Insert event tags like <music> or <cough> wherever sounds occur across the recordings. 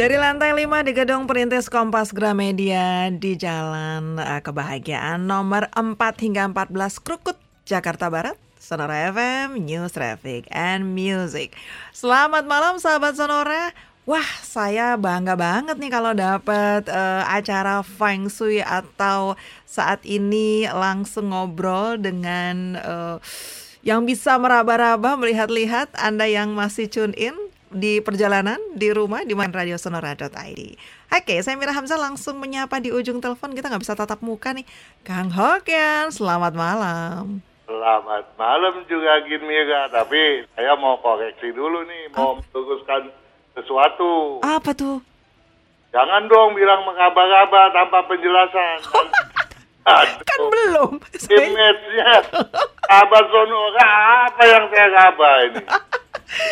Dari lantai 5 di gedung perintis Kompas Gramedia di Jalan uh, Kebahagiaan nomor 4 hingga 14 Krukut, Jakarta Barat. Sonora FM, News Traffic and Music. Selamat malam sahabat Sonora. Wah, saya bangga banget nih kalau dapat uh, acara Feng Shui atau saat ini langsung ngobrol dengan uh, yang bisa meraba-raba melihat-lihat Anda yang masih tune in di perjalanan, di rumah, di manradiosonora.id. Oke, saya Mira Hamzah langsung menyapa di ujung telepon. Kita nggak bisa tatap muka nih. Kang Hokian, selamat malam. Selamat malam juga Gin Mira, tapi saya mau koreksi dulu nih, mau meluruskan sesuatu. Apa tuh? Jangan dong bilang mengaba-ngaba tanpa penjelasan. <laughs> Aduh. Kan belum. Image-nya <laughs> Abah Sonora apa yang saya ngaba ini? <laughs>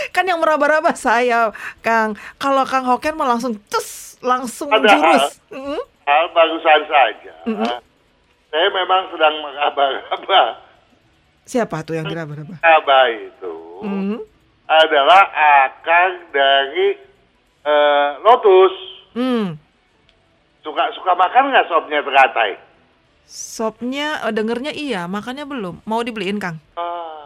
kan yang meraba-raba saya, Kang. Kalau Kang Hoken mau langsung tes, langsung Ada jurus. hal, hal barusan saja. Mm-mm. Saya memang sedang mengaba-ngaba. Siapa tuh yang diraba-raba? Ngaba itu Mm. adalah akar dari eh, lotus. Hmm. Suka suka makan nggak sopnya teratai? Sopnya eh, dengernya iya, makannya belum. Mau dibeliin, Kang? Ah,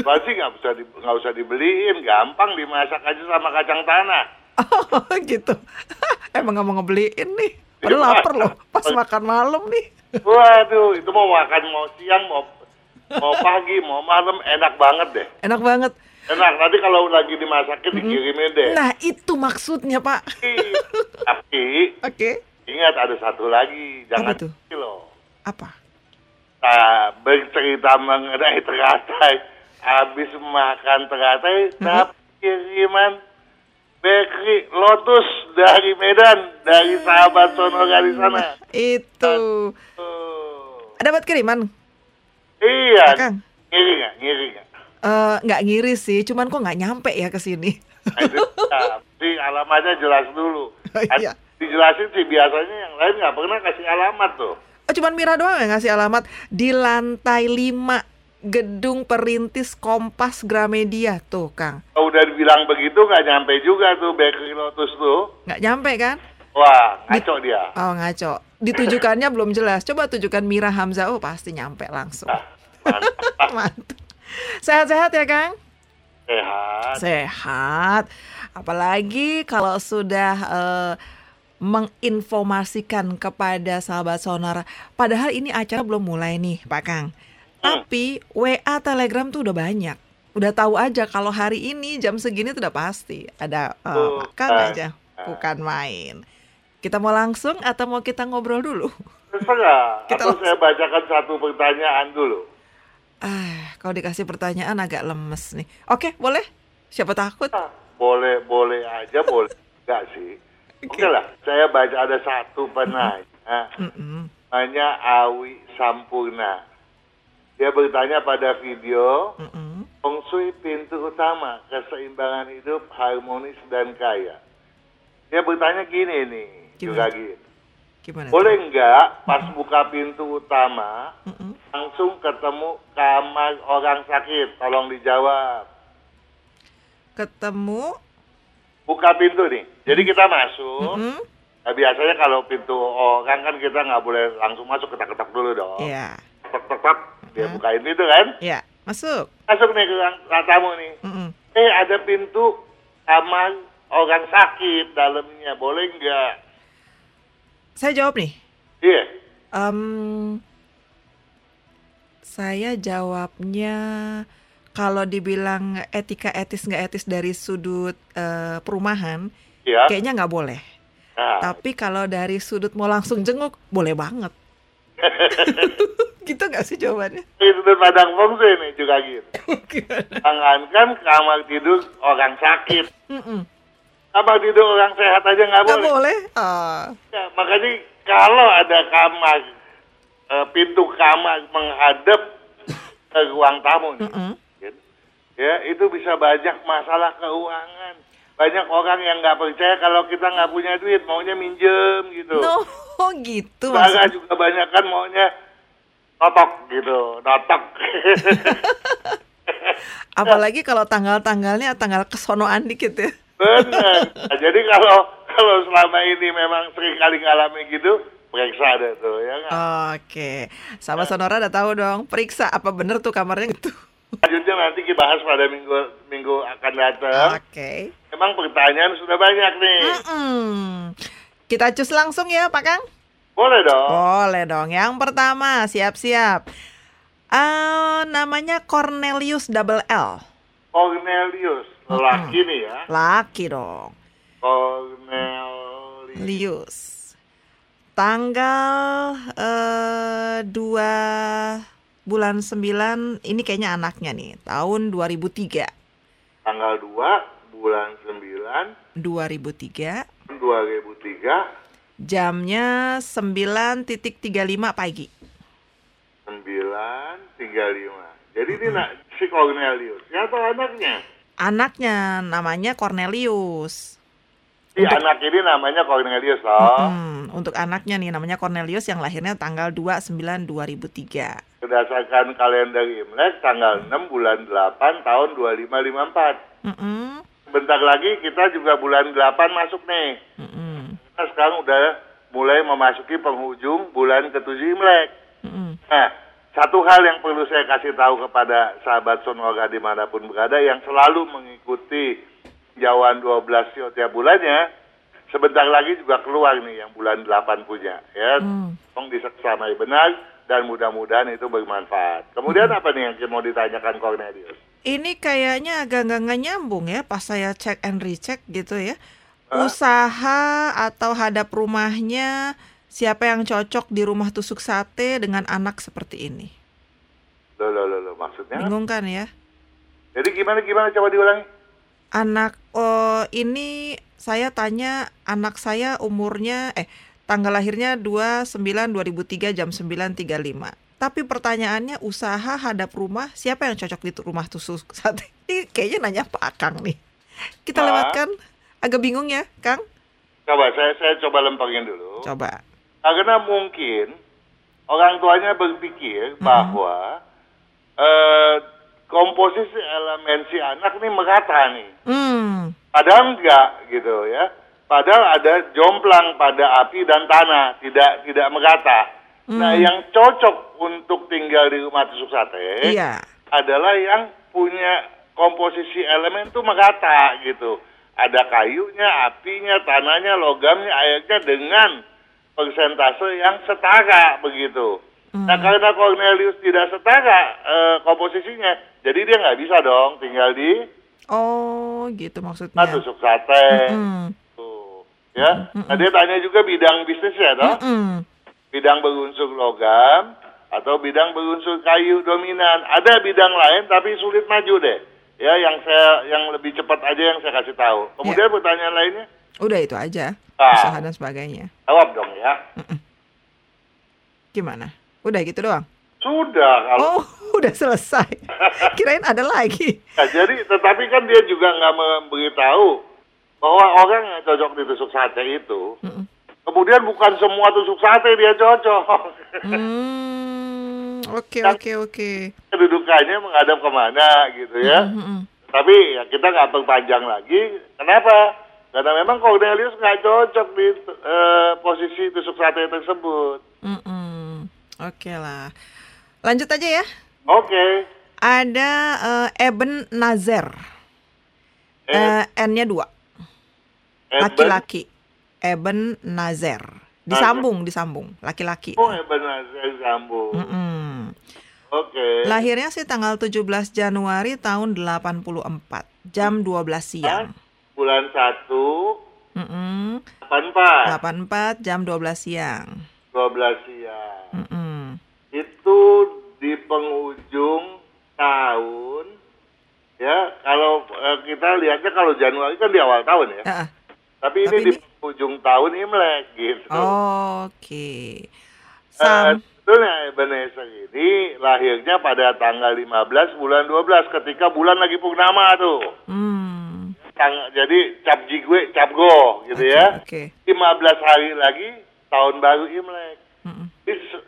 pasti nggak usah di, nggak usah dibeliin, gampang dimasak aja sama kacang tanah. Oh, gitu. <laughs> Emang nggak mau ngebeliin nih. Iya, Padahal lapar loh, pas makan malam nih. Waduh, itu mau makan mau siang mau mau pagi mau malam enak banget deh. Enak banget. Enak nanti kalau lagi dimasakin dikirimin deh. Nah, itu maksudnya, Pak. Tapi <laughs> Oke. ingat ada satu lagi, jangan Apa tuh? loh. Apa? Nah, bercerita mengenai teratai. Habis makan teratai, dapat kiriman bakery Lotus dari Medan, dari sahabat Sonora di sana. Itu. Oh. Dapat kiriman? Iya, Kang. ngiri nggak? Ngiri nggak? Eh, nggak ngiri sih, cuman kok nggak nyampe ya ke sini. Itu nah, si alamatnya jelas dulu. Kan <laughs> Iya. Dijelasin sih biasanya yang lain nggak pernah kasih alamat tuh. Oh, cuman Mira doang yang ngasih alamat di lantai 5 gedung perintis Kompas Gramedia tuh, Kang. Kalau udah dibilang begitu nggak nyampe juga tuh bakery Lotus tuh. Nggak nyampe kan? Wah, ngaco dia. Oh, ngaco. Ditujukannya belum jelas. Coba tujukan Mira Hamzah. Oh, pasti nyampe langsung. Nah, mantap. <laughs> Mantap. Sehat-sehat ya, Kang? Sehat. Sehat. Apalagi kalau sudah eh, menginformasikan kepada sahabat sonar. Padahal ini acara belum mulai nih, Pak Kang. Tapi WA Telegram tuh udah banyak. Udah tahu aja kalau hari ini jam segini tuh udah pasti ada eh, makan aja, bukan main. Kita mau langsung atau mau kita ngobrol dulu? Terserah. <laughs> Kita Atau langsung. saya bacakan satu pertanyaan dulu. Ah, kalau dikasih pertanyaan agak lemes nih. Oke, boleh? Siapa takut? Ah, boleh, boleh aja, <laughs> boleh enggak sih. Oke lah, saya baca ada satu penanya. Mm-mm. Namanya Awi Sampurna. Dia bertanya pada video, Mm-mm. Feng Shui pintu utama, keseimbangan hidup, harmonis, dan kaya. Dia bertanya gini nih, Gimana? juga gini. Gimana? Boleh nggak pas buka pintu utama, Mm-mm. langsung ketemu kamar orang sakit? Tolong dijawab. Ketemu Buka pintu nih. Jadi kita masuk. Mm-mm. Nah, biasanya kalau pintu orang kan kita nggak boleh langsung masuk ketak-ketak dulu dong. Iya. Tek tek. Dia Hmm. bukain pintu kan. Iya, masuk. Masuk nih ke ruang tamu nih. Mm-mm. Eh ada pintu kamar orang sakit dalamnya. Boleh nggak? Saya jawab nih. Iya. Em, saya jawabnya kalau dibilang etika etis nggak etis dari sudut eh, perumahan, Iya. kayaknya nggak boleh. Nah, Tapi kalau dari sudut mau langsung jenguk, boleh banget. <laughs> gitu nggak sih jawabannya? itu sudut padang feng shui nih juga gitu. <laughs> Jangankan kamar tidur orang sakit. Kamar tidur orang sehat aja nggak Nggak boleh. boleh? Ya, makanya kalau ada kamar, eh, pintu kamar menghadap ke ruang tamu nih, gitu. ya itu bisa banyak masalah keuangan. Banyak orang yang nggak percaya kalau kita nggak punya duit, maunya minjem gitu. No, <laughs> gitu maksudnya. juga banyak kan maunya notok gitu, notok. <laughs> Apalagi kalau tanggal-tanggalnya tanggal kesonoan dikit ya. Benar. Nah, jadi kalau kalau selama ini memang sering kali ngalami gitu, periksa deh tuh ya nggak? Oke, sama Sonora udah tahu dong. Periksa apa bener tuh kamarnya gitu. Selanjutnya nanti kita bahas pada minggu minggu akan datang. Oke. Memang pertanyaan sudah banyak nih. Mm-mm. Kita cus langsung ya, Pak Kang. Boleh dong. Boleh dong. Yang pertama, siap-siap. Eh, namanya Cornelius Double L. Cornelius, lelaki nih ya. Laki dong. Cornelius. Lius. Tanggal eh 2 bulan 9 ini kayaknya anaknya nih, tahun 2003. Tanggal 2 bulan 9 2003 2003 jamnya 9.35 pagi. 935. Jadi ini nak si Cornelius atau anaknya? Anaknya namanya Cornelius. Si anak ini namanya Cornelius loh. Hmm, untuk anaknya nih namanya Cornelius yang lahirnya tanggal 29 2003. Berdasarkan kalender Imlek tanggal 6 bulan 8 tahun 2554. Mm-mm, Bentar lagi kita juga bulan 8 masuk nih. Mm-mm, Kita sekarang udah mulai memasuki penghujung bulan ke-7 Imlek. mm-mm. Nah, satu hal yang perlu saya kasih tahu kepada sahabat Sonora di mana pun berada yang selalu mengikuti jauhan 12 show tiap bulannya, sebentar lagi juga keluar nih yang bulan 8 punya. Ya, Hmm. tolong diseksamai benar dan mudah-mudahan itu bermanfaat. Kemudian apa nih yang mau ditanyakan Cornelius? Ini kayaknya agak nggak nyambung ya pas saya cek and recheck gitu ya. Usaha atau hadap rumahnya siapa yang cocok di rumah tusuk sate dengan anak seperti ini? Loh, loh, loh, loh, maksudnya? Bingung kan ya? Jadi gimana gimana coba diulangi? Anak oh ini saya tanya anak saya umurnya eh tanggal lahirnya 29 2003 jam 9.35. Tapi pertanyaannya usaha hadap rumah siapa yang cocok di rumah tusuk sate? <laughs> Ini kayaknya nanya Pak Kang nih. Kita Pak. lewatkan agak bingung ya, Kang? Coba saya saya coba lempengin dulu. Coba. Karena mungkin orang tuanya berpikir bahwa eh, komposisi elemen si anak nih merata nih. Hmm. Padahal enggak gitu ya. Padahal ada jomplang pada api dan tanah, tidak tidak merata. Nah, yang cocok untuk tinggal di rumah tusuk sate Iya. adalah yang punya komposisi elemen tuh merata gitu. Ada kayunya, apinya, tanahnya, logamnya, airnya dengan persentase yang setara begitu. Nah karena Cornelius tidak setara eh, komposisinya, jadi dia nggak bisa dong tinggal di Oh, gitu maksudnya. nah, tusuk sate. Hmm. Tuh, ya. Nah dia tanya juga bidang bisnisnya toh, Hmm. bidang berunsur logam atau bidang berunsur kayu dominan. Ada bidang lain tapi sulit maju deh. Ya, yang saya yang lebih cepat aja yang saya kasih tahu. Kemudian pertanyaan lainnya, Udah itu aja. Ah. Usaha dan sebagainya. jawab dong ya. Gimana? Udah gitu doang. Sudah kalau Oh, <laughs> udah selesai. <laughs> Kirain ada lagi. Nah, jadi tetapi kan dia juga nggak memberitahu bahwa orang yang cocok di tusuk sate itu, Mm-mm. kemudian bukan semua tusuk sate dia cocok. Hmm, oke oke oke. Kedudukannya menghadap ke mana gitu ya. Mm-mm. Tapi ya kita nggak perpanjang lagi. Kenapa? Karena memang Cornelius nggak cocok di eh, posisi tusuk sate tersebut. Mm-mm. Oke lah. Lanjut aja ya. Oke. Ada eh, Eben Nazer. Eh, Eh, N-nya dua. Laki-laki. Eben Nazer. Disambung, disambung. Laki-laki. Oh, Eben Nazar sambung. Mm-mm. Oke. Lahirnya sih tanggal 17 Januari tahun 84. Jam 12 siang. Bulan 1, Mm-mm. 84, 84 jam 12 siang. 12 siang. Mm-mm. itu di penghujung tahun ya kalau eh, kita lihatnya kalau Januari kan di awal tahun ya Ah, ah. tapi ini Tapi di ini- penghujung tahun Imlek gitu Oke. Eh, Sam. Sebetulnya Ebenezer ini lahirnya pada tanggal 15 bulan 12 ketika bulan lagi purnama tuh Hmm. Tang- jadi cap jigwe cap go gitu ya Oke. 15 hari lagi tahun baru Imlek s-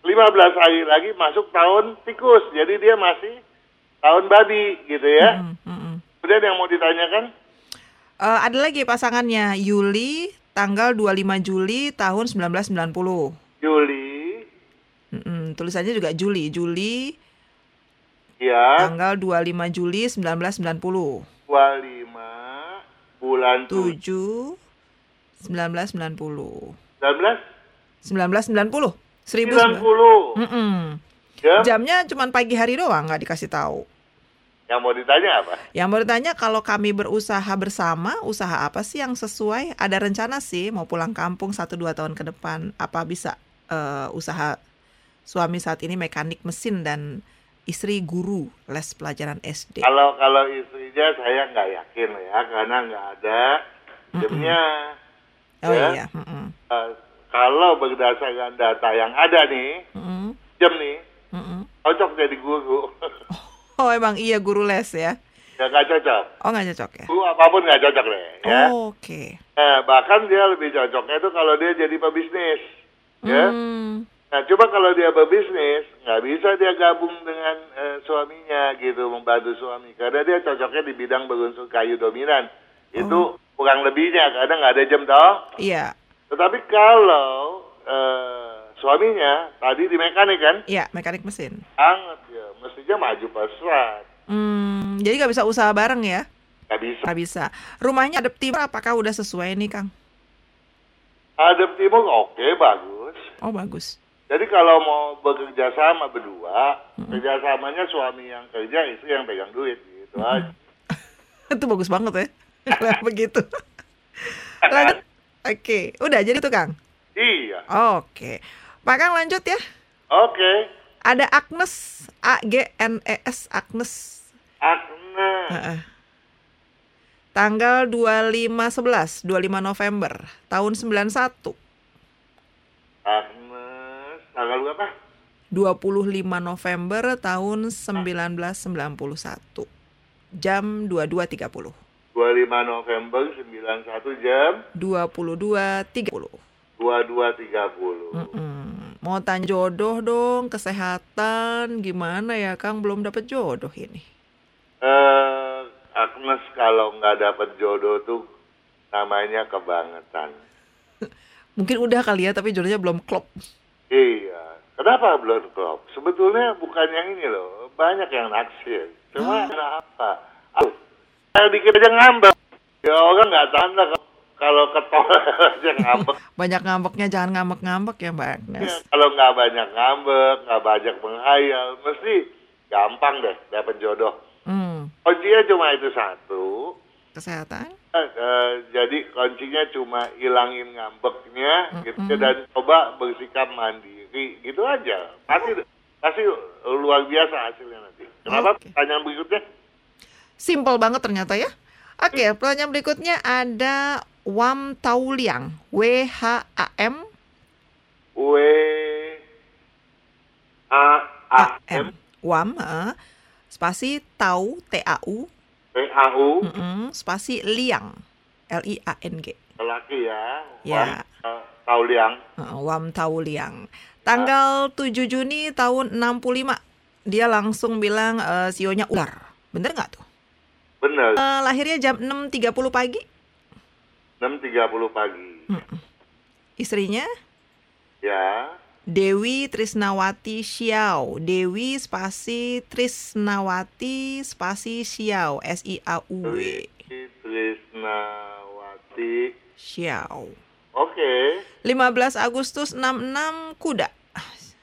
15 hari lagi masuk tahun tikus. Jadi dia masih tahun babi gitu ya. Mm, mm, mm. Kemudian yang mau ditanyakan? Eh, ada lagi pasangannya Yuli tanggal 25 Juli tahun 1990. Juli, tulisannya juga Juli, Juli ya, tanggal 25 Juli 1990. 25 bulan 7 1990. 19 1990. 1000 90. Mm-mm. Ya, Jamnya cuma pagi hari doang nggak dikasih tahu. yang mau ditanya apa? Yang mau ditanya kalau kami berusaha bersama, usaha apa sih yang sesuai? Ada rencana sih mau pulang kampung 1 2 tahun ke depan. Apa bisa eh, usaha suami saat ini mekanik mesin dan istri guru les pelajaran SD? Kalau kalau istrinya saya nggak yakin ya, karena nggak ada jamnya. Oh ya. iya, mm-mm. Eh, kalau berdasarkan data yang ada nih, Mm-mm. jam nih, Mm-mm. cocok jadi guru. Oh emang iya guru les ya? ya nggak cocok. Oh nggak cocok ya? Guru apa pun nggak cocok deh, ya. Oh, Oke. Eh, bahkan dia lebih cocoknya itu kalau dia jadi pebisnis. Ya. Nah, coba kalau dia berbisnis, nggak bisa dia gabung dengan eh, suaminya gitu, membantu suami. Karena dia cocoknya di bidang berunsur kayu dominan. Itu kurang lebihnya, karena nggak ada jam toh. Iya, Tetapi kalau eh, suaminya tadi di mekanik kan, iya mekanik mesin. sangat ya, mestinya maju pesat. Hmm, jadi nggak bisa usaha bareng ya? Nggak bisa. Nggak bisa. Rumahnya adaptif apakah udah sesuai nih Kang? Adem timur oke, bagus. Oh bagus. Jadi kalau mau bekerja sama berdua, kerjasamanya suami yang kerja, istri yang pegang duit gitu aja. <laughs> itu bagus banget ya. <laughs> Begitu. <laughs> Lanjut. Oke, udah jadi tuh Kang. Iya, Oke. Pak Kang lanjut ya. oke. Ada Agnes, A G N E S Agnes. Agnes, Heeh. Tanggal 25 11, 25 November tahun 91. Agnes, tanggal berapa? 25 November tahun 1991. Jam 22.30. 25 November 91 jam 22.30. 22.30. Mm-mm. Mau tanya jodoh dong, kesehatan, gimana ya Kang? Belum dapat jodoh ini. Eh, Agnes kalau nggak dapat jodoh tuh namanya kebangetan. <laughs> Mungkin udah kali ya, tapi jodohnya belum klop. Iya, kenapa belum klop? Sebetulnya bukan yang ini loh, banyak yang naksir. Cuma kenapa? Ah, saya dikit aja ngambek. Ya orang nggak tanda kalau- ketol <laughs> aja ngambek. <laughs> Banyak ngambeknya, jangan ngambek-ngambek ya Mbak Ya, Agnes. kalau nggak banyak ngambek, nggak banyak menghayal, mesti gampang deh dapat jodoh. Hmm, Kuncinya cuma itu satu. Kesehatan? Eh, eh, jadi kuncinya cuma hilangin ngambeknya gitu Mm-mm. dan coba bersikap mandiri gitu aja. Pasti pasti luar biasa hasilnya nanti. Kenapa? Oke. Pertanyaan berikutnya? Simpel banget ternyata ya. Oke, pertanyaan berikutnya ada Wam Tauliang. W H A M W A A M. Wam, eh, spasi Tau T A U, A U mm-mm, spasi Liang L I A N G. lelaki ya. Ya. Wan, eh, Tauliang. Eh, Wam Tauliang. Tanggal 7 Juni tahun 65. Dia langsung bilang eh, sionya ular. Bener nggak tuh? Bener. Eh, lahirnya jam 6.30 pagi. 6.30 pagi. Mm-mm. Istrinya Ya. Dewi Trisnawati Xiao. Dewi spasi Trisnawati spasi Xiao. S I A U W. Trisnawati. Xiao. Oke. 15 Agustus 66 kuda.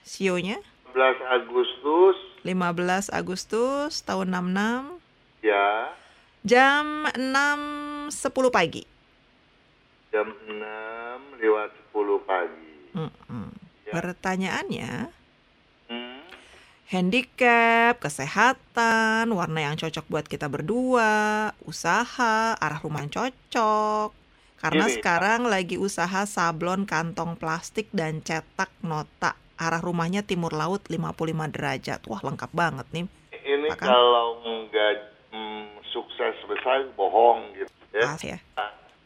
Sionya 11 Agustus. 15 Agustus tahun 66 Ya. jam 6.10 pagi. Jam 6 lewat 10 pagi. Mm-mm. Ya. Pertanyaannya, Hmm. handicap, kesehatan, warna yang cocok buat kita berdua, usaha, arah rumah yang cocok. Karena Gini. sekarang lagi usaha sablon kantong plastik dan cetak nota. Arah rumahnya timur laut 55 derajat. Wah, lengkap banget nih. Ini Makan. kalau nggak hmm, sukses besar bohong gitu ya. Pas ya.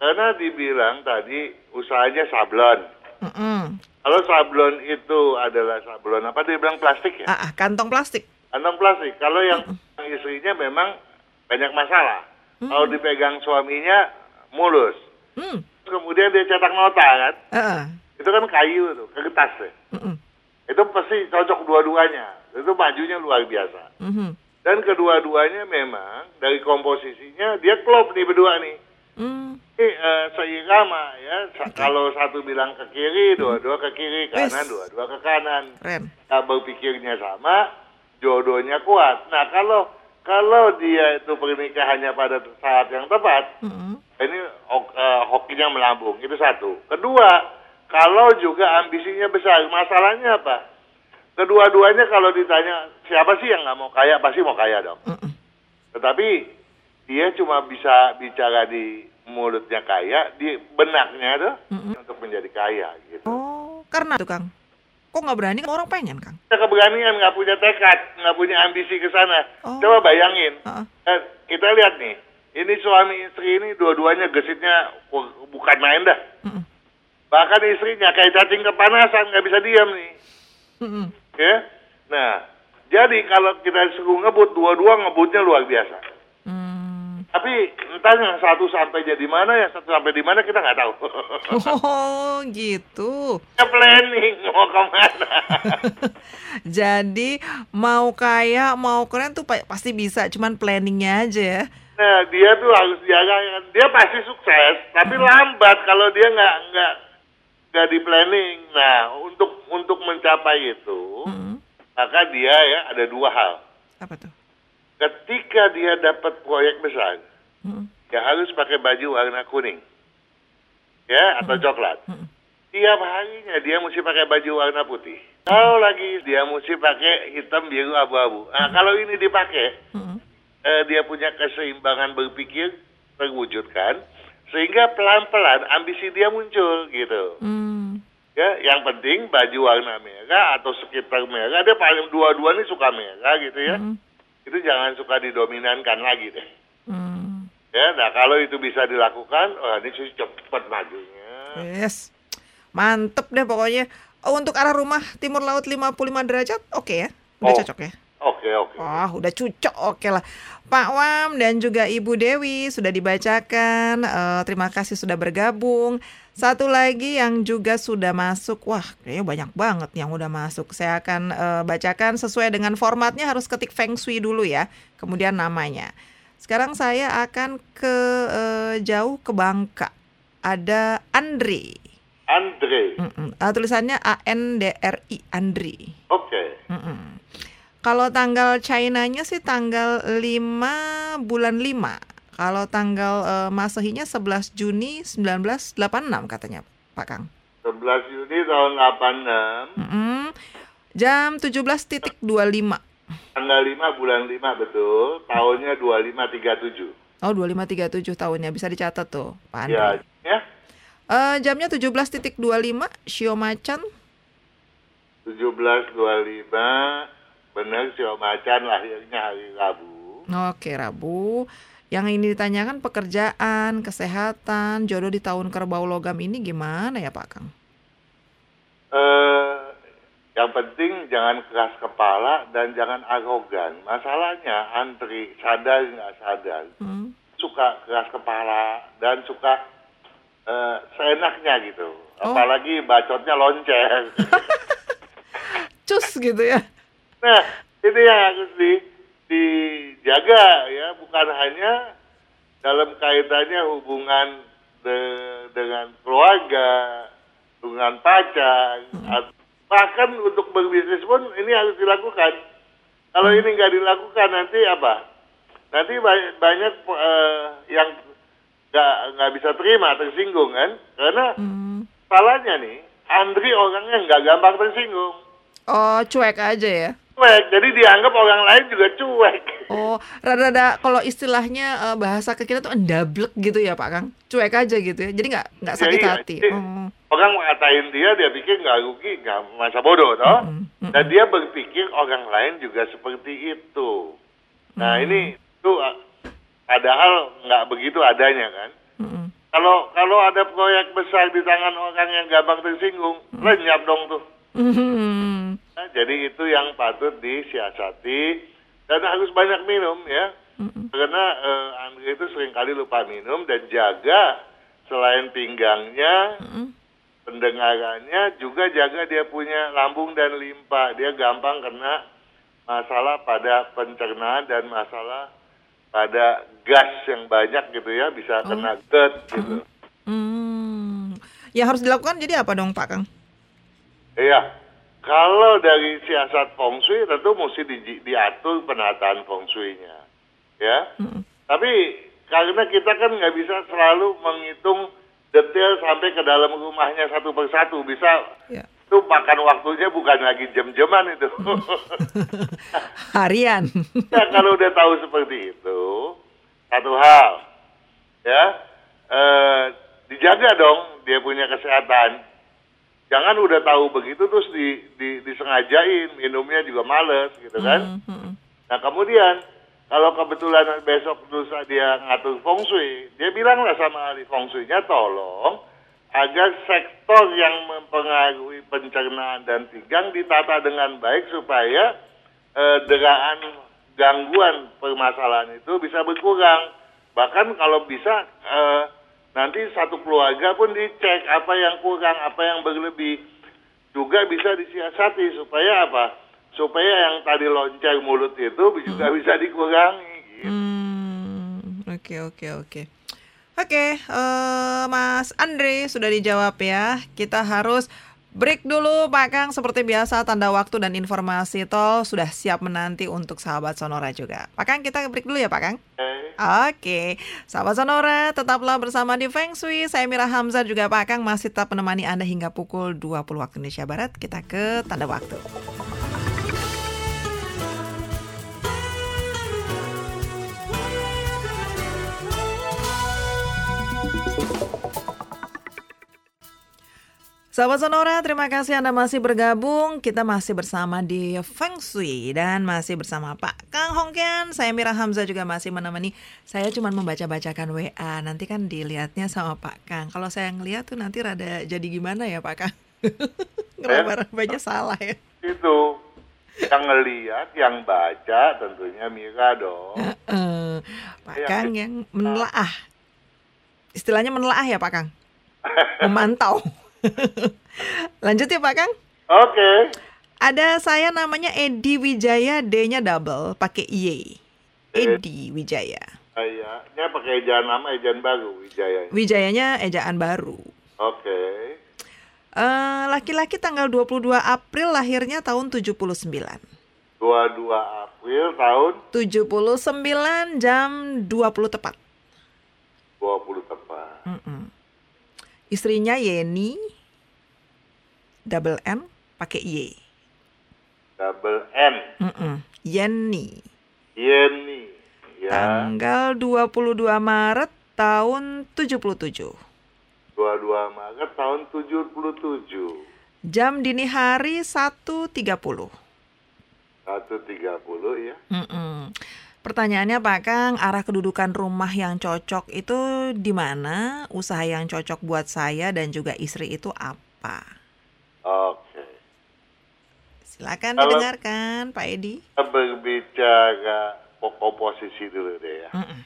Karena dibilang tadi usahanya sablon. Mm-mm. Kalau sablon itu adalah sablon apa dia bilang plastik ya? Ah, ah, kantong plastik. Kantong plastik. Kalau yang istrinya memang banyak masalah. Kalau dipegang suaminya mulus. Hmm. Kemudian dia cetak nota kan, Heeh. itu kan kayu tuh, kertas deh. Mm-mm. Itu pasti cocok dua-duanya. Itu majunya luar biasa. Mhm. Dan kedua-duanya memang dari komposisinya dia klop nih berdua nih. Hmm. Eh, seirama ya. Sa- Kalau satu bilang ke kiri, dua-dua ke kiri, kanan, dua-dua ke kanan. Keren. Nah, berpikirnya sama, jodohnya kuat. Nah, kalau kalau dia itu pernikahannya pada saat yang tepat, Mm-mm. ini eh, hokinya melambung. Itu satu. Kedua, kalau juga ambisinya besar, masalahnya apa? Kedua-duanya kalau ditanya siapa sih yang nggak mau kaya, pasti mau kaya dong. Mm-mm. Tetapi dia cuma bisa bicara di mulutnya kaya, di benaknya tuh Mm-mm. untuk menjadi kaya gitu. Oh, karena tuh Kang. Kok nggak berani? Orang pengen Kang. Kita keberanian, nggak punya tekad, nggak punya ambisi ke sana. Oh. Coba bayangin. Eh, kita lihat nih, ini suami istri ini dua-duanya gesitnya bukan main dah. Mm-mm. Bahkan istrinya kayak cacing kepanasan, nggak bisa diam nih. Mm-mm. Ya, nah jadi kalau kita suruh ngebut, dua-dua ngebutnya luar biasa. Hmm. Tapi entah yang satu sampai jadi mana, yang satu sampai di mana kita nggak tahu. <laughs> Oh, gitu. Ya planning mau ke mana. <laughs> Jadi mau kaya, mau keren tuh pa- pasti bisa, cuman planningnya aja ya. Nah, dia tuh harus jaga. Dia pasti sukses, tapi lambat kalau dia nggak nggak nggak di planning. Nah, untuk untuk mencapai itu, Mm-mm. maka dia ya ada dua hal. Apa tuh? Ketika dia dapat proyek besar, Ya harus pakai baju warna kuning, ya atau coklat. Mm-mm. Tiap harinya dia mesti pakai baju warna putih. Kalau lagi dia mesti pakai hitam biru abu-abu. Nah, kalau ini dipakai, eh, dia punya keseimbangan berpikir terwujudkan sehingga pelan-pelan ambisi dia muncul gitu. Hmm. Ya, yang penting baju warna merah atau sekitar merah dia paling dua-dua nih suka merah gitu ya. Mm-mm. Itu jangan suka didominankan lagi deh. Hmm. Ya, nah kalau itu bisa dilakukan, wah ini sih cepat majunya. Yes. Mantep deh pokoknya. Oh, untuk arah rumah timur laut 55 derajat, oke ya? Udah Oh. cocok ya? Oke, oke. Wah, udah cocok, oke lah. Pak Wam dan juga Ibu Dewi sudah dibacakan. Eh, terima kasih sudah bergabung. Satu lagi yang juga sudah masuk. Wah, kayaknya banyak banget yang udah masuk. Saya akan eh, bacakan sesuai dengan formatnya harus ketik Feng Shui dulu ya. Kemudian namanya. Sekarang saya akan ke eh, jauh ke Bangka. Ada Andri. Andre. Mm-mm. Ah, tulisannya A N D R I Andri. Oke. Mm-mm. Kalau tanggal China-nya sih tanggal 5 bulan 5. Kalau tanggal eh, Masehinya 11 Juni 1986 katanya Pak Kang. 11 Juni tahun 86, Mm-mm. Jam 17.25. tanggal 5 bulan 5 betul, tahunnya 2537. Oh 2537 tahunnya bisa dicatat tuh Pak Andri. Ya, ya. Eh, jamnya 17.25 Shio Macan. 1725 benar si Om Macan lahirnya hari Rabu. Oke Rabu. Yang ini ditanyakan pekerjaan, kesehatan, jodoh di tahun kerbau logam ini gimana ya Pak Kang? Eh, yang penting jangan keras kepala dan jangan arogan. Masalahnya antri sadar nggak sadar Hmm. suka keras kepala dan suka eh, seenaknya gitu. Oh. Apalagi bacotnya lonceng. <laughs> Cus gitu ya. Nah, ini yang harus di, dijaga ya, bukan hanya dalam kaitannya hubungan de- dengan keluarga, hubungan pacar, at- bahkan untuk berbisnis pun ini harus dilakukan. Kalau ini nggak dilakukan nanti apa? Nanti ba- banyak eh, yang nggak nggak bisa terima, tersinggung kan? Karena Hmm. salahnya nih, Andri orangnya nggak gampang tersinggung. Oh, cuek aja ya. cuek. Jadi dianggap orang lain juga cuek. Oh, rada-rada kalau istilahnya eh, bahasa ke kita tuh endablek gitu ya Pak Kang. Cuek aja gitu ya. Jadi nggak nggak sakit Jadi, hati. jadi Oh. Orang ngatain dia, dia pikir nggak rugi, nggak masa bodoh, toh. Mm-mm, mm-mm. Dan dia berpikir orang lain juga seperti itu. Nah Mm. ini tuh ah, padahal nggak begitu adanya kan. Mm-mm. Kalau kalau ada proyek besar di tangan orang yang gampang tersinggung, Mm. lenyap dong tuh. Mhm. Nah, jadi itu yang patut disiasati dan harus banyak minum ya. Karena eh, Andre itu sering kali lupa minum dan jaga selain pinggangnya, Mm-mm. Pendengarannya juga jaga dia punya lambung dan limpa. Dia gampang kena masalah pada pencernaan dan masalah pada gas yang banyak gitu ya, bisa kena GERD gitu. Hmm. Yang harus dilakukan jadi apa dong Pak Kang? Iya. Kalau dari siasat feng shui tentu mesti di- diatur penataan feng shui-nya. Ya. Mm-mm. Tapi karena kita kan nggak bisa selalu menghitung detail sampai ke dalam rumahnya satu persatu. Bisa Ya. itu makan waktunya bukan lagi jam-jaman itu. <laughs> Harian. ya kalau udah tahu seperti itu, satu hal, ya, eh, dijaga dong dia punya kesehatan. Jangan udah tahu begitu terus di, di, disengajain minumnya juga males gitu kan. Mm, mm, Nah kemudian kalau kebetulan besok lusa dia ngatur feng shui, dia bilanglah sama ahli feng shui-nya tolong agar sektor yang mempengaruhi pencernaan dan pinggang ditata dengan baik supaya eh, deraan gangguan permasalahan itu bisa berkurang. Bahkan kalau bisa eh, nanti satu keluarga pun dicek apa yang kurang, apa yang berlebih juga bisa disiasati supaya apa? Supaya yang tadi loncat mulut itu juga bisa dikurangi. Gitu. Hmm, Oke oke oke. Oke, eh, Mas Andre sudah dijawab ya. Kita harus break dulu Pak Kang. Seperti biasa tanda waktu dan informasi tol sudah siap menanti untuk sahabat Sonora juga. Pak Kang kita break dulu ya Pak Kang. Oke. Oke, sahabat Sonora tetaplah bersama di Feng Shui. Saya Mira Hamzah juga Pak Kang masih tetap menemani Anda hingga pukul 20 waktu Indonesia Barat. Kita ke tanda waktu. Sahabat Sonora, terima kasih Anda masih bergabung. Kita masih bersama di Feng Shui dan masih bersama Pak Kang Hongkian. Saya Mira Hamzah juga masih menemani. Saya cuma membaca-bacakan WA. Nanti kan dilihatnya sama Pak Kang. Kalau saya ngeliat tuh nanti rada jadi gimana ya Pak Kang? <laughs> Ngeraba-rabanya salah ya. Itu yang ngeliat, yang baca tentunya Mira dong. Eh, Pak Iya. Kang yang menelaah. Istilahnya menelaah ya Pak Kang? Memantau. <laughs> Lanjut ya Pak Kang. Oke. Ada saya namanya Edi Wijaya, D-nya double, pakai Y. Edi Wijaya. Kayaknya pakai ejaan lama, ejaan baru Wijaya. Wijayanya ejaan baru. Oke. Eh, Laki-laki tanggal 22 April lahirnya tahun 79. 22 April tahun 79 jam 20 tepat. 20 tepat. Mm-mm. Istrinya Yeni, double N, pakai Y. Double N. Mm-mm. Yeni. Yeni. Ya. Tanggal 22 Maret tahun 77. 22 Maret tahun 77. Jam dini hari 1.30. 1.30 ya. Mm-mm. Pertanyaannya Pak Kang, arah kedudukan rumah yang cocok itu di mana? Usaha yang cocok buat saya dan juga istri itu apa? Oke. Silakan Kalau- didengarkan Pak Edi. Kita berbicara po- komposisi dulu deh ya. Mm-mm.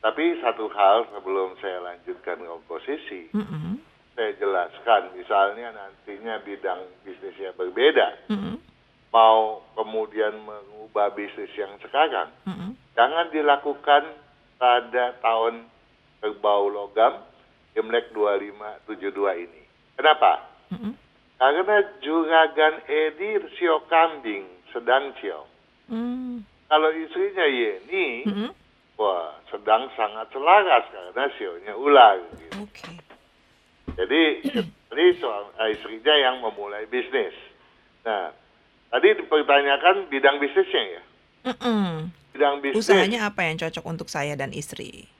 Tapi satu hal sebelum saya lanjutkan komposisi, Mm-mm. saya jelaskan misalnya nantinya bidang bisnisnya berbeda, Mm-mm. Mau kemudian mengubah bisnis yang sekarang, Mm-mm. jangan dilakukan pada tahun kerbau logam Imlek 2572 ini. Kenapa? Mm-mm. Karena juragan Edi sio kambing sedang ciong. Mm. Kalau istrinya Yeni, Mm-mm. wah sedang sangat selaras karena sionya ular. Gitu. Oke. Jadi <clears throat> ini soal eh, istrinya yang memulai bisnis. Nah, tadi dipertanyakan bidang bisnisnya ya. Mm-mm. Bidang bisnis Usahanya apa yang cocok untuk saya dan istri?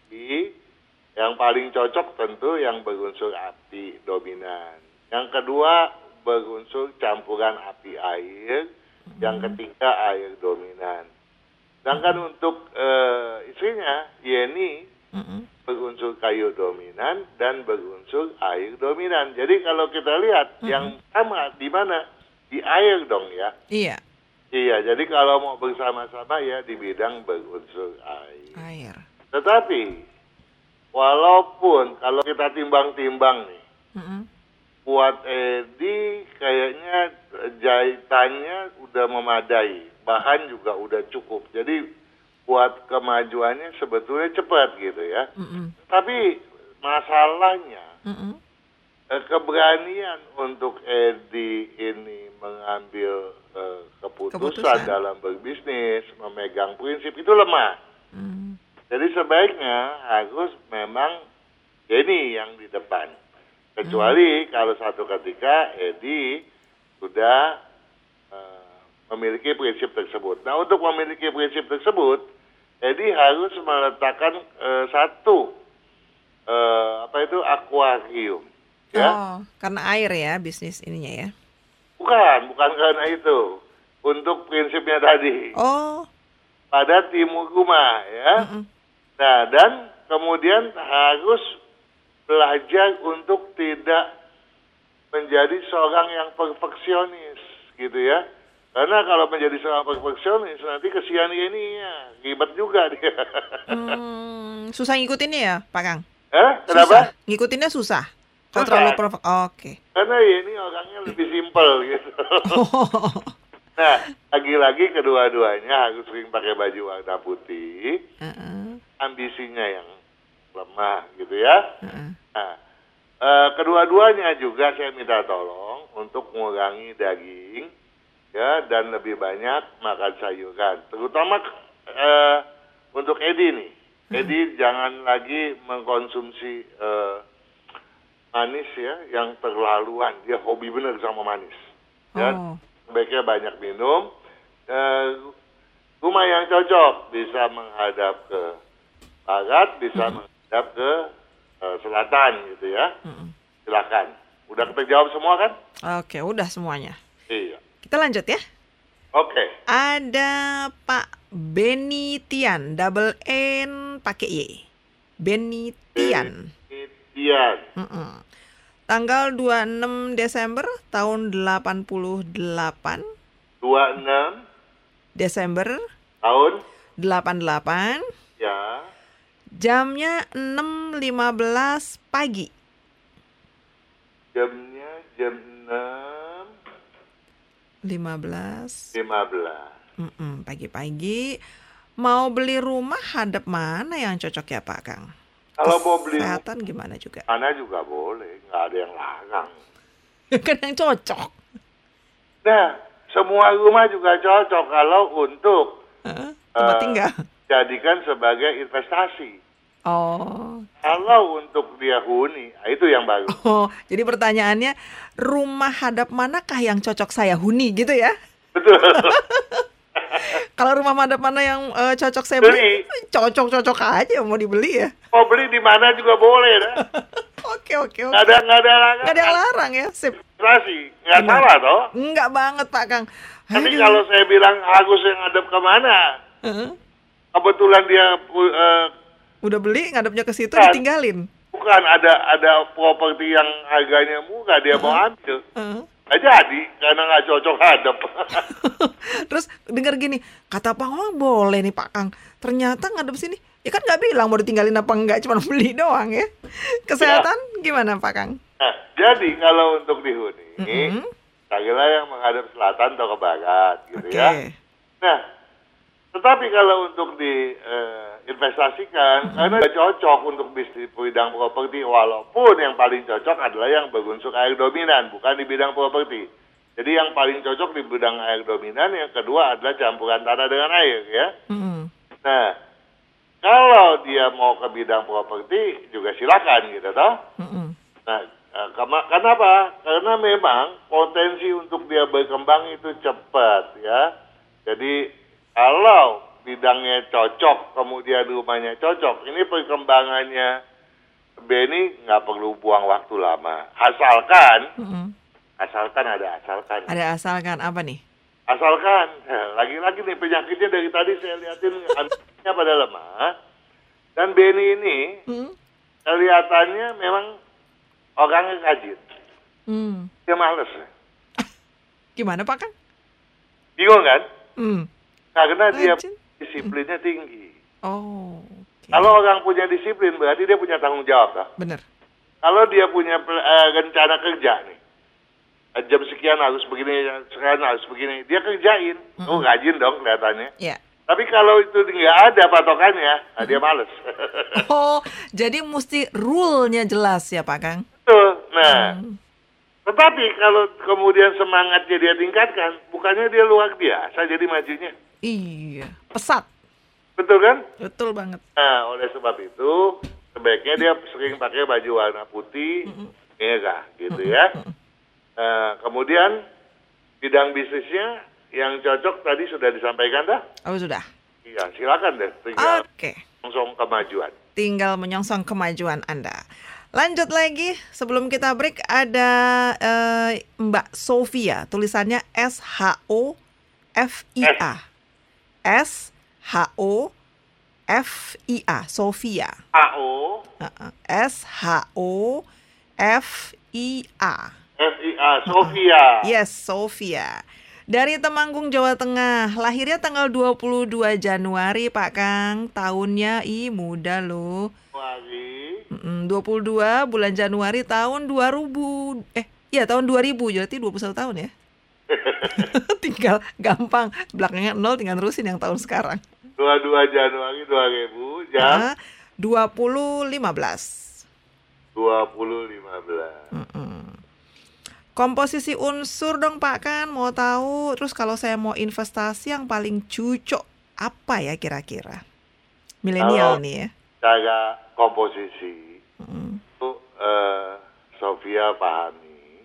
yang paling cocok tentu yang berunsur api dominan. Yang kedua berunsur campuran api air. Yang ketiga air dominan. Sedangkan untuk eh, istrinya Yeni Mm-mm. berunsur kayu dominan dan berunsur air dominan. Jadi kalau kita lihat yang sama di mana di air dong ya. Iya. Iya, jadi kalau mau bersama-sama ya di bidang berunsur air. Air. Tetapi walaupun kalau kita timbang-timbang nih, Mm-mm. buat Edi kayaknya jahitannya udah memadai, bahan juga udah cukup. Jadi buat kemajuannya sebetulnya cepat gitu ya. Mm-mm. Tapi masalahnya Mm-mm. Eh, keberanian untuk Edi ini mengambil eh, keputusan, Keputusan. dalam berbisnis, memegang prinsip itu lemah. Mm. Jadi sebaiknya harus memang Denny yang di depan. Kecuali kalau satu ketika Edi sudah eh, memiliki prinsip tersebut. Nah untuk memiliki prinsip tersebut, Edi harus meletakkan eh, satu eh, apa itu akuarium. Ya, Oh, karena air ya bisnis ininya ya. bukan, bukan karena itu. Untuk prinsipnya tadi Oh. pada timur rumah ya. Mm-mm. Nah, dan kemudian harus belajar untuk tidak menjadi seorang yang perfeksionis, gitu ya. Karena kalau menjadi seorang perfeksionis, nanti kesian ini ya, ribet juga dia. Hmm, susah ngikutinnya ya, Pak Kang? Eh, Susah. kenapa? Ngikutinnya susah. Susah. terlalu perfect. Oke. Karena ya ini orangnya lebih simpel gitu. <laughs> nah, lagi-lagi kedua-duanya harus sering pakai baju warna putih, Heeh, ambisinya yang lemah gitu ya. heeh. Nah, eh, kedua-duanya juga saya minta tolong untuk mengurangi daging ya dan lebih banyak makan sayuran, terutama eh, untuk Edi nih. Edi jangan lagi mengkonsumsi eh, manis ya yang terlaluan. Dia hobi bener sama manis. Ya, Oh. sebaiknya banyak minum. Eh, rumah yang cocok bisa menghadap ke barat, bisa menghadap ke eh, selatan gitu ya. Mm-mm. Silakan. Udah terjawab semua kan? Oke, udah semuanya. Iya. Kita lanjut ya. Oke. Ada Pak Beni Tian, double N pakai Y. Beni Tian. Tian. Mm-mm. Tanggal 26 Desember tahun 88. 26 Desember tahun 88. ya. Jamnya 6.15 pagi. Jamnya jam 6 15. 15. Mm-mm, Pagi-pagi. Mau beli rumah hadap mana yang cocok ya Pak Kang? Kalau mau beli Kesehatan gimana juga? mana juga boleh, nggak ada yang larang. <laughs> kan yang cocok. Nah, semua rumah juga cocok kalau untuk Hah? Tempat Eh, tinggal. jadikan sebagai investasi. Oh. Kalau untuk dia huni, nah itu yang baru. <laughs> Oh, jadi pertanyaannya rumah hadap manakah yang cocok saya huni gitu ya? Betul. <laughs> Kalau rumah hadap mana yang eh, cocok saya Beli. cocok-cocok aja mau dibeli ya. Mau beli di mana juga boleh, dah. <laughs> Oke oke oke. Nggak ada nggak ada larangan. Nggak ada larang ya, sip. Investasi, nggak salah toh. Enggak banget Pak Kang. Tapi Aduh. kalau saya bilang Agus yang ngadep ke mana, Heeh. kebetulan dia eh, udah beli ngadepnya ke situ Kan. ditinggalin. bukan ada ada properti yang harganya murah dia mau ambil, Heeh. Nggak jadi karena nggak cocok hadap. <laughs> Terus dengar gini, kata Pak Ngomong boleh nih Pak Kang. Ternyata ngadep sini, ya kan nggak bilang mau ditinggalin apa enggak, cuma beli doang ya. Kesehatan gimana Pak Kang? nah, jadi kalau untuk dihuni, Mm-mm. carilah yang menghadap selatan atau ke barat, gitu Oke. ya. Nah, tetapi kalau untuk diinvestasikan, karena nggak cocok untuk bisnis bidang properti, walaupun yang paling cocok adalah yang berunsur air dominan, bukan di bidang properti. Jadi yang paling cocok di bidang air dominan, yang kedua adalah campuran tanah dengan air, ya. Mm-mm. Nah, kalau dia mau ke bidang properti juga silakan, gitu, toh. Mm-mm. Nah, eh, kenapa? Karena memang potensi untuk dia berkembang itu cepat ya. Jadi kalau bidangnya cocok, kemudian rumahnya cocok, ini perkembangannya Benny nggak perlu buang waktu lama. Asalkan, Mm-mm. asalkan ada asalkan. Ada asalkan apa nih? Asalkan, <laughs> lagi-lagi nih penyakitnya dari tadi saya liatin <laughs> anaknya pada lemah. Dan Benny ini Mm. kelihatannya memang orangnya rajin. Mm. Dia males. <laughs> Gimana Pak Kang? Bingung kan? Hmm. Karena dia disiplinnya tinggi. Oh. oke. Kalau orang punya disiplin berarti dia punya tanggung jawab. Kak. Bener. Kalau dia punya eh, rencana kerja nih, eh, jam sekian harus begini, jam sekian harus begini, dia kerjain. Oh rajin dong kelihatannya. Ya. Tapi kalau itu nggak ada patokannya, nah dia males. <laughs> Oh, jadi mesti rule-nya jelas ya Pak Kang? Betul. Nah, tetapi kalau kemudian semangatnya dia tingkatkan, bukannya dia luar biasa jadi majunya. Iya. Pesat. Betul kan? Betul banget. Nah, oleh sebab itu sebaiknya dia sering pakai baju warna putih, merah, gitu ya. Nah, kemudian bidang bisnisnya yang cocok tadi sudah disampaikan dah. Oh, sudah. Iya, silakan deh, tinggal Oke. langsung kemajuan. Tinggal menyongsong kemajuan Anda. Lanjut lagi, sebelum kita break ada eh, Mbak Sofia, tulisannya S H O F I A. S H O F I A, Sofia. AO, Heeh. S H O F I A. FIA, Sofia. Yes, Sofia. Dari Temanggung, Jawa Tengah. Lahirnya tanggal 22 Januari, Pak Kang. Tahunnya ih muda loh. Mm, 22 bulan Januari tahun 2000. Eh, iya tahun 2000. Berarti 21 tahun ya. <laughs> tinggal gampang. Belakangnya 0 tinggal terusin yang tahun sekarang. 22 Januari 2000 jam Nah, 2015. 2015. Mm-mm. Komposisi unsur dong Pak kan mau tahu. Terus kalau saya mau investasi yang paling cocok apa ya kira-kira? Milenial nih ya. Cara komposisi Mm. Eh, Sofia pahami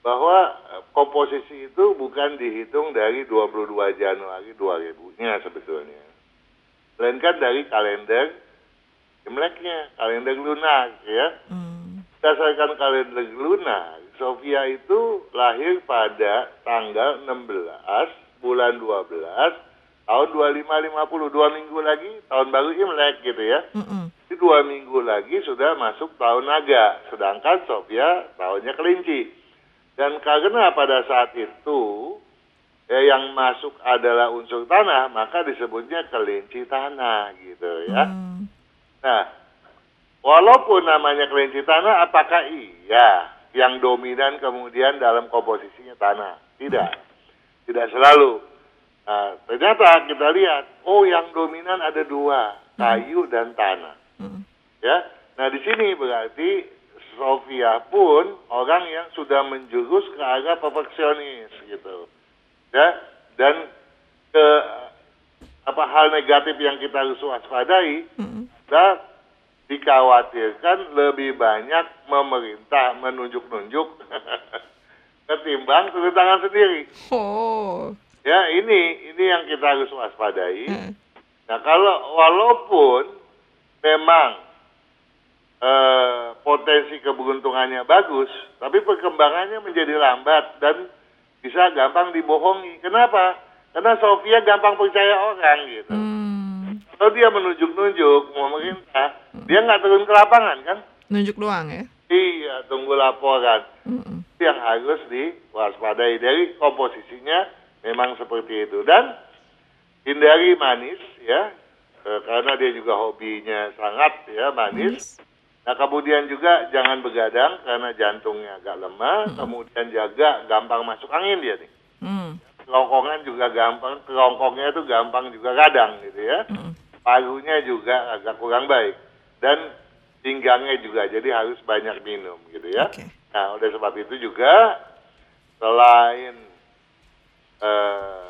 bahwa eh, komposisi itu bukan dihitung dari 22 Januari 2000-nya sebetulnya. Melainkan dari kalender Imleknya, kalender lunar ya. Mm. Berdasarkan kalender lunar, Sofia itu lahir pada tanggal 16 bulan 12 tahun 2550. Dua minggu lagi tahun baru Imlek gitu ya. Mm-mm. Di dua minggu lagi sudah masuk tahun naga, sedangkan Sofia tahunnya kelinci. Dan karena pada saat itu ya, yang masuk adalah unsur tanah, maka disebutnya kelinci tanah gitu ya. Mm. Nah, walaupun namanya kelinci tanah, apakah iya yang dominan kemudian dalam komposisinya tanah? Tidak, tidak selalu. Nah, ternyata kita lihat, oh yang dominan ada dua, kayu dan tanah. Mm. Ya, nah di sini berarti Sofia pun orang yang sudah menjurus ke arah perfeksionis gitu, ya, dan ke apa hal negatif yang kita harus waspadai, Mm. kita dikhawatirkan lebih banyak memerintah menunjuk-nunjuk <laughs> ketimbang turun tangan sendiri. Oh. Ya, ini ini yang kita harus waspadai. Mm. Nah, kalau walaupun memang eh, potensi keberuntungannya bagus, tapi perkembangannya menjadi lambat dan bisa gampang dibohongi. Kenapa? Karena Sofia gampang percaya orang gitu. Mm. Kalau dia menunjuk-nunjuk pemerintah, dia nggak turun ke lapangan kan? Nunjuk doang ya. Iya, tunggu laporan. Itu yang harus diwaspadai dari komposisinya memang seperti itu dan hindari manis ya eh, karena dia juga hobinya sangat ya manis. Nah kemudian juga jangan begadang karena jantungnya agak lemah. Kemudian jaga gampang masuk angin dia nih. Mm. Kerongkongan juga gampang, kerongkongnya itu gampang juga kadang gitu ya. Mm. Parunya juga agak kurang baik dan pinggangnya juga jadi harus banyak minum gitu ya. Oke. Nah, oleh sebab itu juga selain eh,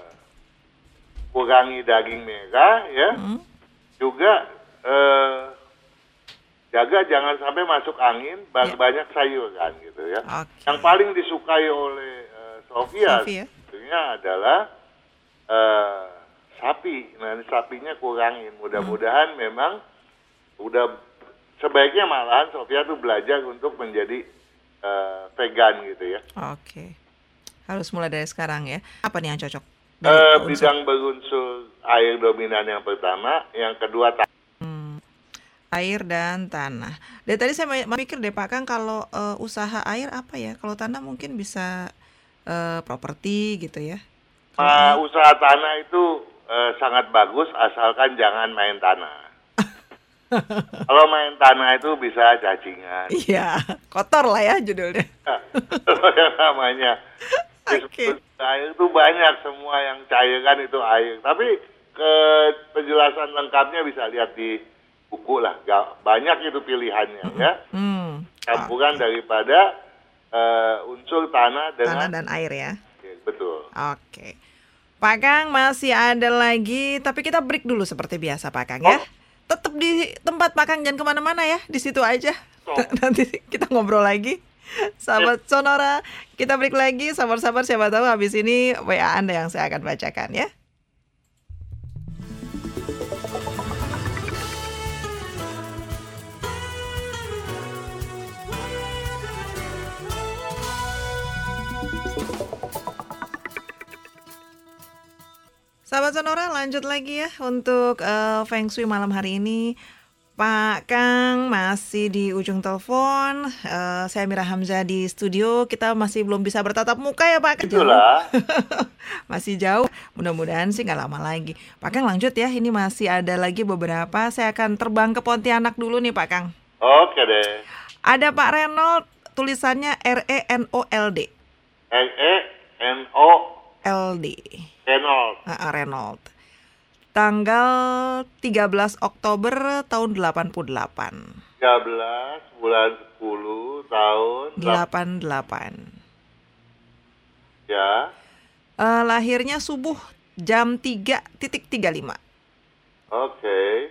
kurangi daging merah ya, Mm. juga eh, jaga jangan sampai masuk angin ba- Ya. banyak sayuran gitu ya. Oke. Yang paling disukai oleh eh, Sofia sebetulnya adalah eh, sapi. Nah, ini sapinya kurangin. Mudah-mudahan memang udah sebaiknya malahan Sofia tuh belajar untuk menjadi eh, vegan gitu ya. Oke. Harus mulai dari sekarang ya. Apa nih yang cocok? Eh, unsur? bidang berunsur air dominan yang pertama, yang kedua ta- Hmm. Air dan tanah. Dari tadi saya mikir deh Pak Kang kalau eh, usaha air apa ya? Kalau tanah mungkin bisa eh, properti gitu ya. Ma, usaha tanah itu eh, sangat bagus asalkan jangan main tanah. <laughs> Kalau main tanah itu bisa cacingan. Iya, kotor lah ya judulnya. <laughs> Kalau yang namanya Oke. air itu banyak semua yang cair kan itu air. Tapi ke penjelasan lengkapnya bisa lihat di buku lah. Ga- Banyak itu pilihannya ya. Hmm. Campuran daripada eh, unsur tanah Tanah dengan dan air ya. Oke, betul. Oke. Pak Kang masih ada lagi, tapi kita break dulu seperti biasa Pak Kang ya. Oh. Tetap di tempat Pak Kang, jangan ke mana-mana ya, di situ aja. Oh. <laughs> Nanti kita ngobrol lagi. <laughs> Sahabat Sonora, kita break lagi. Sabar-sabar siapa tahu habis ini WA Anda yang saya akan bacakan ya. Sahabat Sonora lanjut lagi ya untuk eh, Feng Shui malam hari ini. Pak Kang masih di ujung telepon. Eh, saya Mira Hamzah di studio. Kita masih belum bisa bertatap muka ya Pak Kang. Itulah. <laughs> masih jauh. Mudah-mudahan sih nggak lama lagi. Pak Kang lanjut ya. Ini masih ada lagi beberapa. Saya akan terbang ke Pontianak dulu nih Pak Kang. Oke deh. Ada Pak Renold tulisannya R E N O L D. R E N O L D. Ah, ah, Renold. Tanggal 13 Oktober tahun 88. 13 bulan 10 tahun 88. ya. Eh, lahirnya subuh jam 3.35. Oke.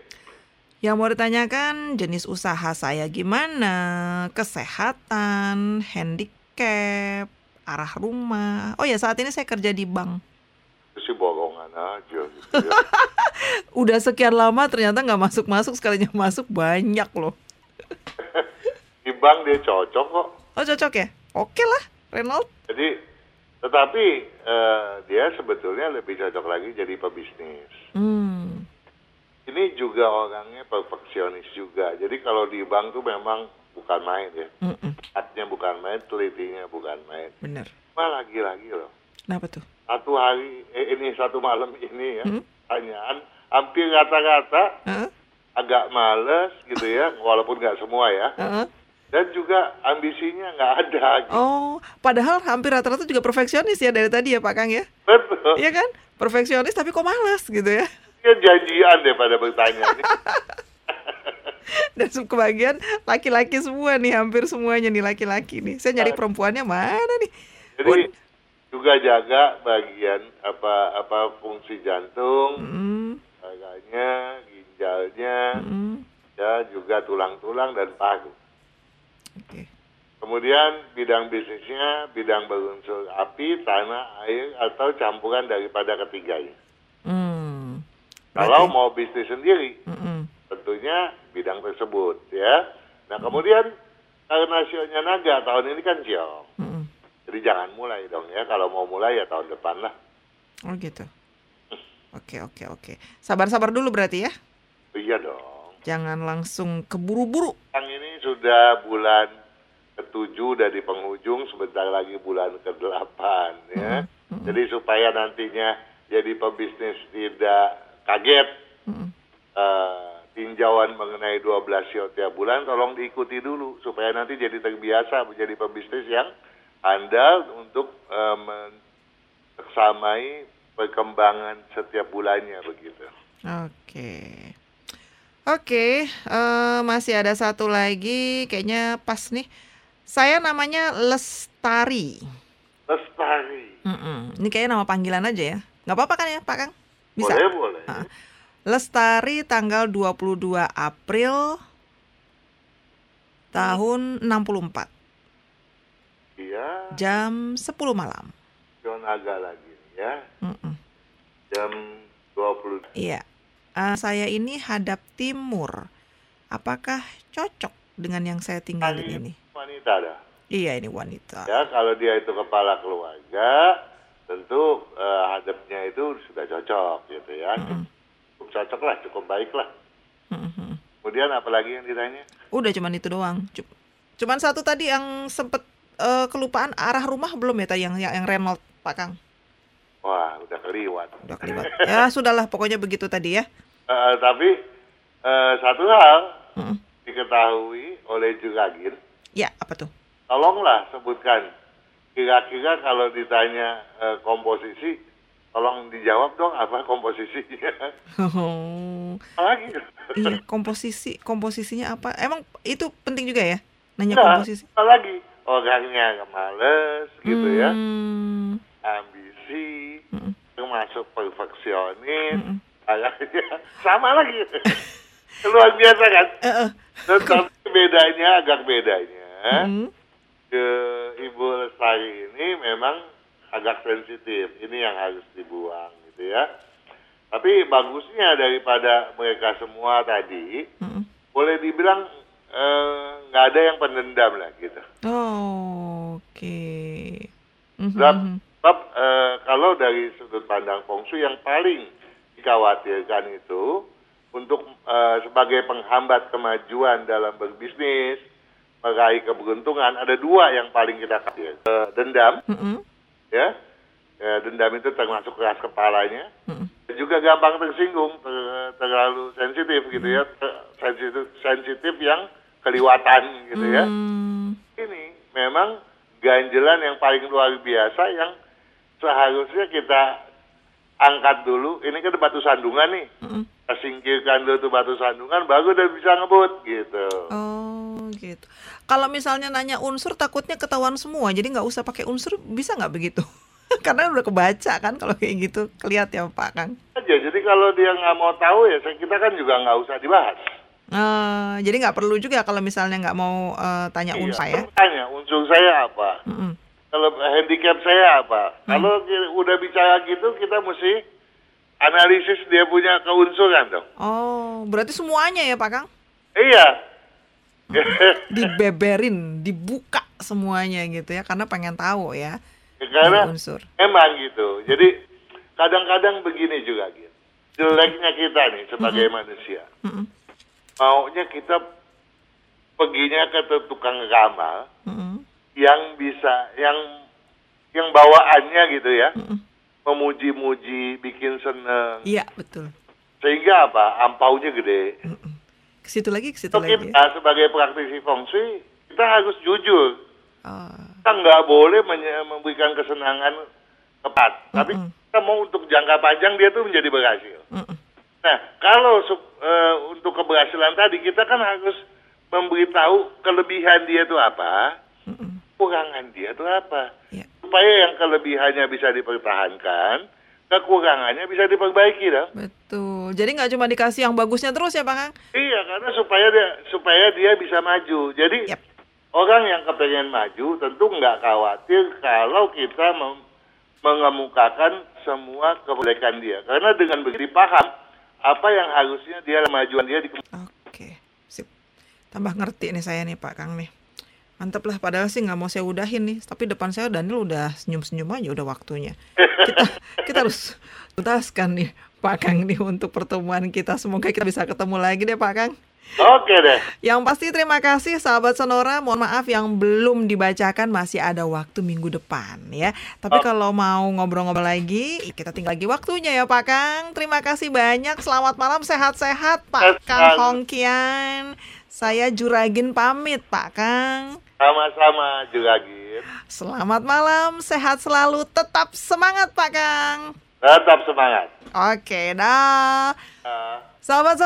Yang mau ditanyakan jenis usaha saya gimana, kesehatan, handicap, arah rumah. Oh ya saat ini saya kerja di bank. Bohongan aja gitu ya. <laughs> Udah sekian lama ternyata nggak masuk-masuk sekalinya masuk banyak loh. <laughs> Di bank dia cocok kok. Oh cocok ya? Oke lah, Renold. Jadi tetapi eh, dia sebetulnya lebih cocok lagi jadi pebisnis. Hmm. Ini juga orangnya perfeksionis juga. Jadi kalau di bank tuh memang bukan main ya. Mm-mm. Hatinya bukan main, telitinya bukan main. Bener. Cuma lagi-lagi loh. Kenapa tuh? Satu hari, eh, ini satu malam ini ya, Hmm. pertanyaan hampir rata-rata Heeh, agak males gitu ya, <laughs> walaupun nggak semua ya. heeh. Dan juga ambisinya nggak ada. Gitu. Oh, padahal hampir rata-rata juga perfeksionis ya dari tadi ya Pak Kang ya? Betul. Iya kan? Perfeksionis tapi kok malas gitu ya? Dia janjian deh pada bertanya. <laughs> Dan kebagian laki-laki semua nih, hampir semuanya nih laki-laki nih. Saya nyari perempuannya mana nih? Jadi juga jaga bagian apa apa fungsi jantung, agaknya, ginjalnya, hmm, ya juga tulang-tulang dan paru. Oke. Kemudian bidang bisnisnya bidang berunsur api, tanah, air atau campuran daripada ketiganya. Hmm. Kalau mau bisnis sendiri, Mm-mm. tentunya bidang tersebut ya. Nah kemudian karena sionya naga tahun ini kan siong, Mm-mm. Jadi jangan mulai dong ya. Kalau mau mulai ya tahun depan lah. Oh gitu. Oke oke oke. Sabar-sabar dulu berarti ya. Iya dong. Jangan langsung keburu-buru. Yang ini sudah bulan ketujuh dari penghujung, sebentar lagi bulan ke-8 ya. Jadi supaya nantinya jadi pebisnis tidak kaget Mm-mm. eh, tinjauan mengenai 12 sio tiap bulan, tolong diikuti dulu supaya nanti jadi terbiasa menjadi pebisnis yang andal untuk eh, meneksamai perkembangan setiap bulannya begitu. Oke. Oke, eh, masih ada satu lagi, kayaknya pas nih. Saya namanya Lestari. Lestari. Mm-mm. Ini kayaknya nama panggilan aja ya. Nggak apa-apa kan ya, Pak Kang? Bisa. Boleh, boleh. Ah. Lestari tanggal 22 April tahun 64 Iya, jam 10 malam. John agak lagi ya. Mm-mm. Jam 20. Iya. Eh, saya ini hadap timur. Apakah cocok dengan yang saya tinggalin ini? wanita dah. Iya, ini wanita. Ya, kalau dia itu kepala keluarga, tentu eh, hadapnya itu sudah cocok gitu ya. Cukup cocok lah, cukup baik lah. Mm-mm. Kemudian apalagi yang ditanya? Udah cuman itu doang. Cu- Cuman satu tadi yang sempet eh, kelupaan arah rumah belum ya tadi yang yang, yang Renault Pak Kang? Wah, udah keliwat. Udah kelibat. Ya sudahlah, pokoknya begitu tadi ya. Eh, tapi eh, satu hal Mm-mm. diketahui oleh Juragin, Ya, apa tuh? tolonglah sebutkan kira-kira kalau ditanya eh, komposisi, tolong dijawab dong apa komposisinya. Apa lagi? iya, komposisi komposisinya apa? Emang itu penting juga ya? Nanya Nah, komposisi. lagi? Orangnya males gitu ya, Hmm, ambisi, mm-mm, termasuk perfeksionis, mm-mm. kayaknya sama lagi. <laughs> Luar biasa kan? Tetapi bedanya agak bedanya Mm-mm. ke Ibu Lestari ini memang agak sensitif. Ini yang harus dibuang gitu ya. Tapi bagusnya daripada mereka semua tadi, Mm-mm. boleh dibilang eh, nggak ada yang pendendam lah gitu. Oh, oke. Mhm, Sebab, mhm. sebab, eh, kalau dari sudut pandang Feng Shui yang paling dikhawatirkan itu untuk eh, sebagai penghambat kemajuan dalam berbisnis, meraih keberuntungan, ada dua yang paling kita khawatir. Eh, dendam, Mm-mm, ya. Ya, dendam itu termasuk keras kepalanya. mm-mm. Juga gampang tersinggung, ter- terlalu sensitif gitu ya. Ter- sensitif, sensitif yang keliwatan gitu ya Hmm, ini memang ganjelan yang paling luar biasa yang seharusnya kita angkat dulu. Ini kan batu sandungan nih. Kita singkirkan dulu tuh batu sandungan, baru udah bisa ngebut gitu. Oh, gitu. Kalau misalnya nanya unsur, takutnya ketahuan semua. Jadi nggak usah pakai unsur, bisa nggak begitu? <laughs> Karena udah kebaca kan kalau kayak gitu. Kelihat ya Pak Kang. Aja, jadi kalau dia nggak mau tahu ya kita kan juga nggak usah dibahas. Eh, jadi nggak perlu juga kalau misalnya nggak mau eh, tanya Iya, unsur ya. Tanya unsur saya apa, Mm-mm. kalau handicap saya apa. Kalau ki- udah bicara gitu kita mesti analisis dia punya keunsuran dong. Oh, berarti semuanya ya Pak Kang? Iya. <laughs> Dibeberin, dibuka semuanya gitu ya, karena pengen tahu ya. Karena dari unsur. Emang gitu. Jadi kadang-kadang begini juga gitu. Jeleknya kita nih sebagai manusia. Mm-mm. Maunya kita perginya ke tukang ramal Mm-mm. yang bisa yang yang bawaannya gitu ya. Mm-mm. Memuji-muji, bikin seneng. Iya betul. Sehingga apa? Ampaunya gede. Mm-mm. Ke situ lagi, ke situ lagi. kita sebagai praktisi feng shui, kita harus jujur. Oh. Kita nggak boleh memberikan kesenangan tepat. Tapi Mm-mm. kita mau untuk jangka panjang dia tuh menjadi berhasil. Mm-mm. Nah, kalau eh, untuk keberhasilan tadi kita kan harus memberitahu kelebihan dia itu apa, kekurangan dia itu apa. Ya. Supaya yang kelebihannya bisa dipertahankan, kekurangannya bisa diperbaiki dong. Betul. Jadi nggak cuma dikasih yang bagusnya terus ya Pak Kang? Iya, karena supaya dia supaya dia bisa maju. Jadi Yap. orang yang kepengen maju tentu nggak khawatir kalau kita mengemukakan semua kebaikan dia. Karena dengan begitu paham apa yang harusnya dia kemajuan dia di Oke, sip. Tambah ngerti nih saya nih Pak Kang nih. Mantep lah, padahal sih nggak mau saya udahin nih. Tapi depan saya Daniel udah senyum-senyum aja udah waktunya. Kita <laughs> kita harus tuntaskan nih Pak Kang nih untuk pertemuan kita. Semoga kita bisa ketemu lagi deh Pak Kang. Oke deh. Yang pasti terima kasih sahabat Sonora. Mohon maaf yang belum dibacakan masih ada waktu minggu depan ya. Tapi Oh. kalau mau ngobrol-ngobrol lagi, kita tinggal lagi waktunya ya Pak Kang. Terima kasih banyak. Selamat malam sehat-sehat Pak Sehat. Kang Hongkian. Saya Juragin pamit Pak Kang. Sama-sama juga Gin. Selamat malam, sehat selalu, tetap semangat Pak Kang. Tetap semangat. Oke, dah. Nah. Sahabat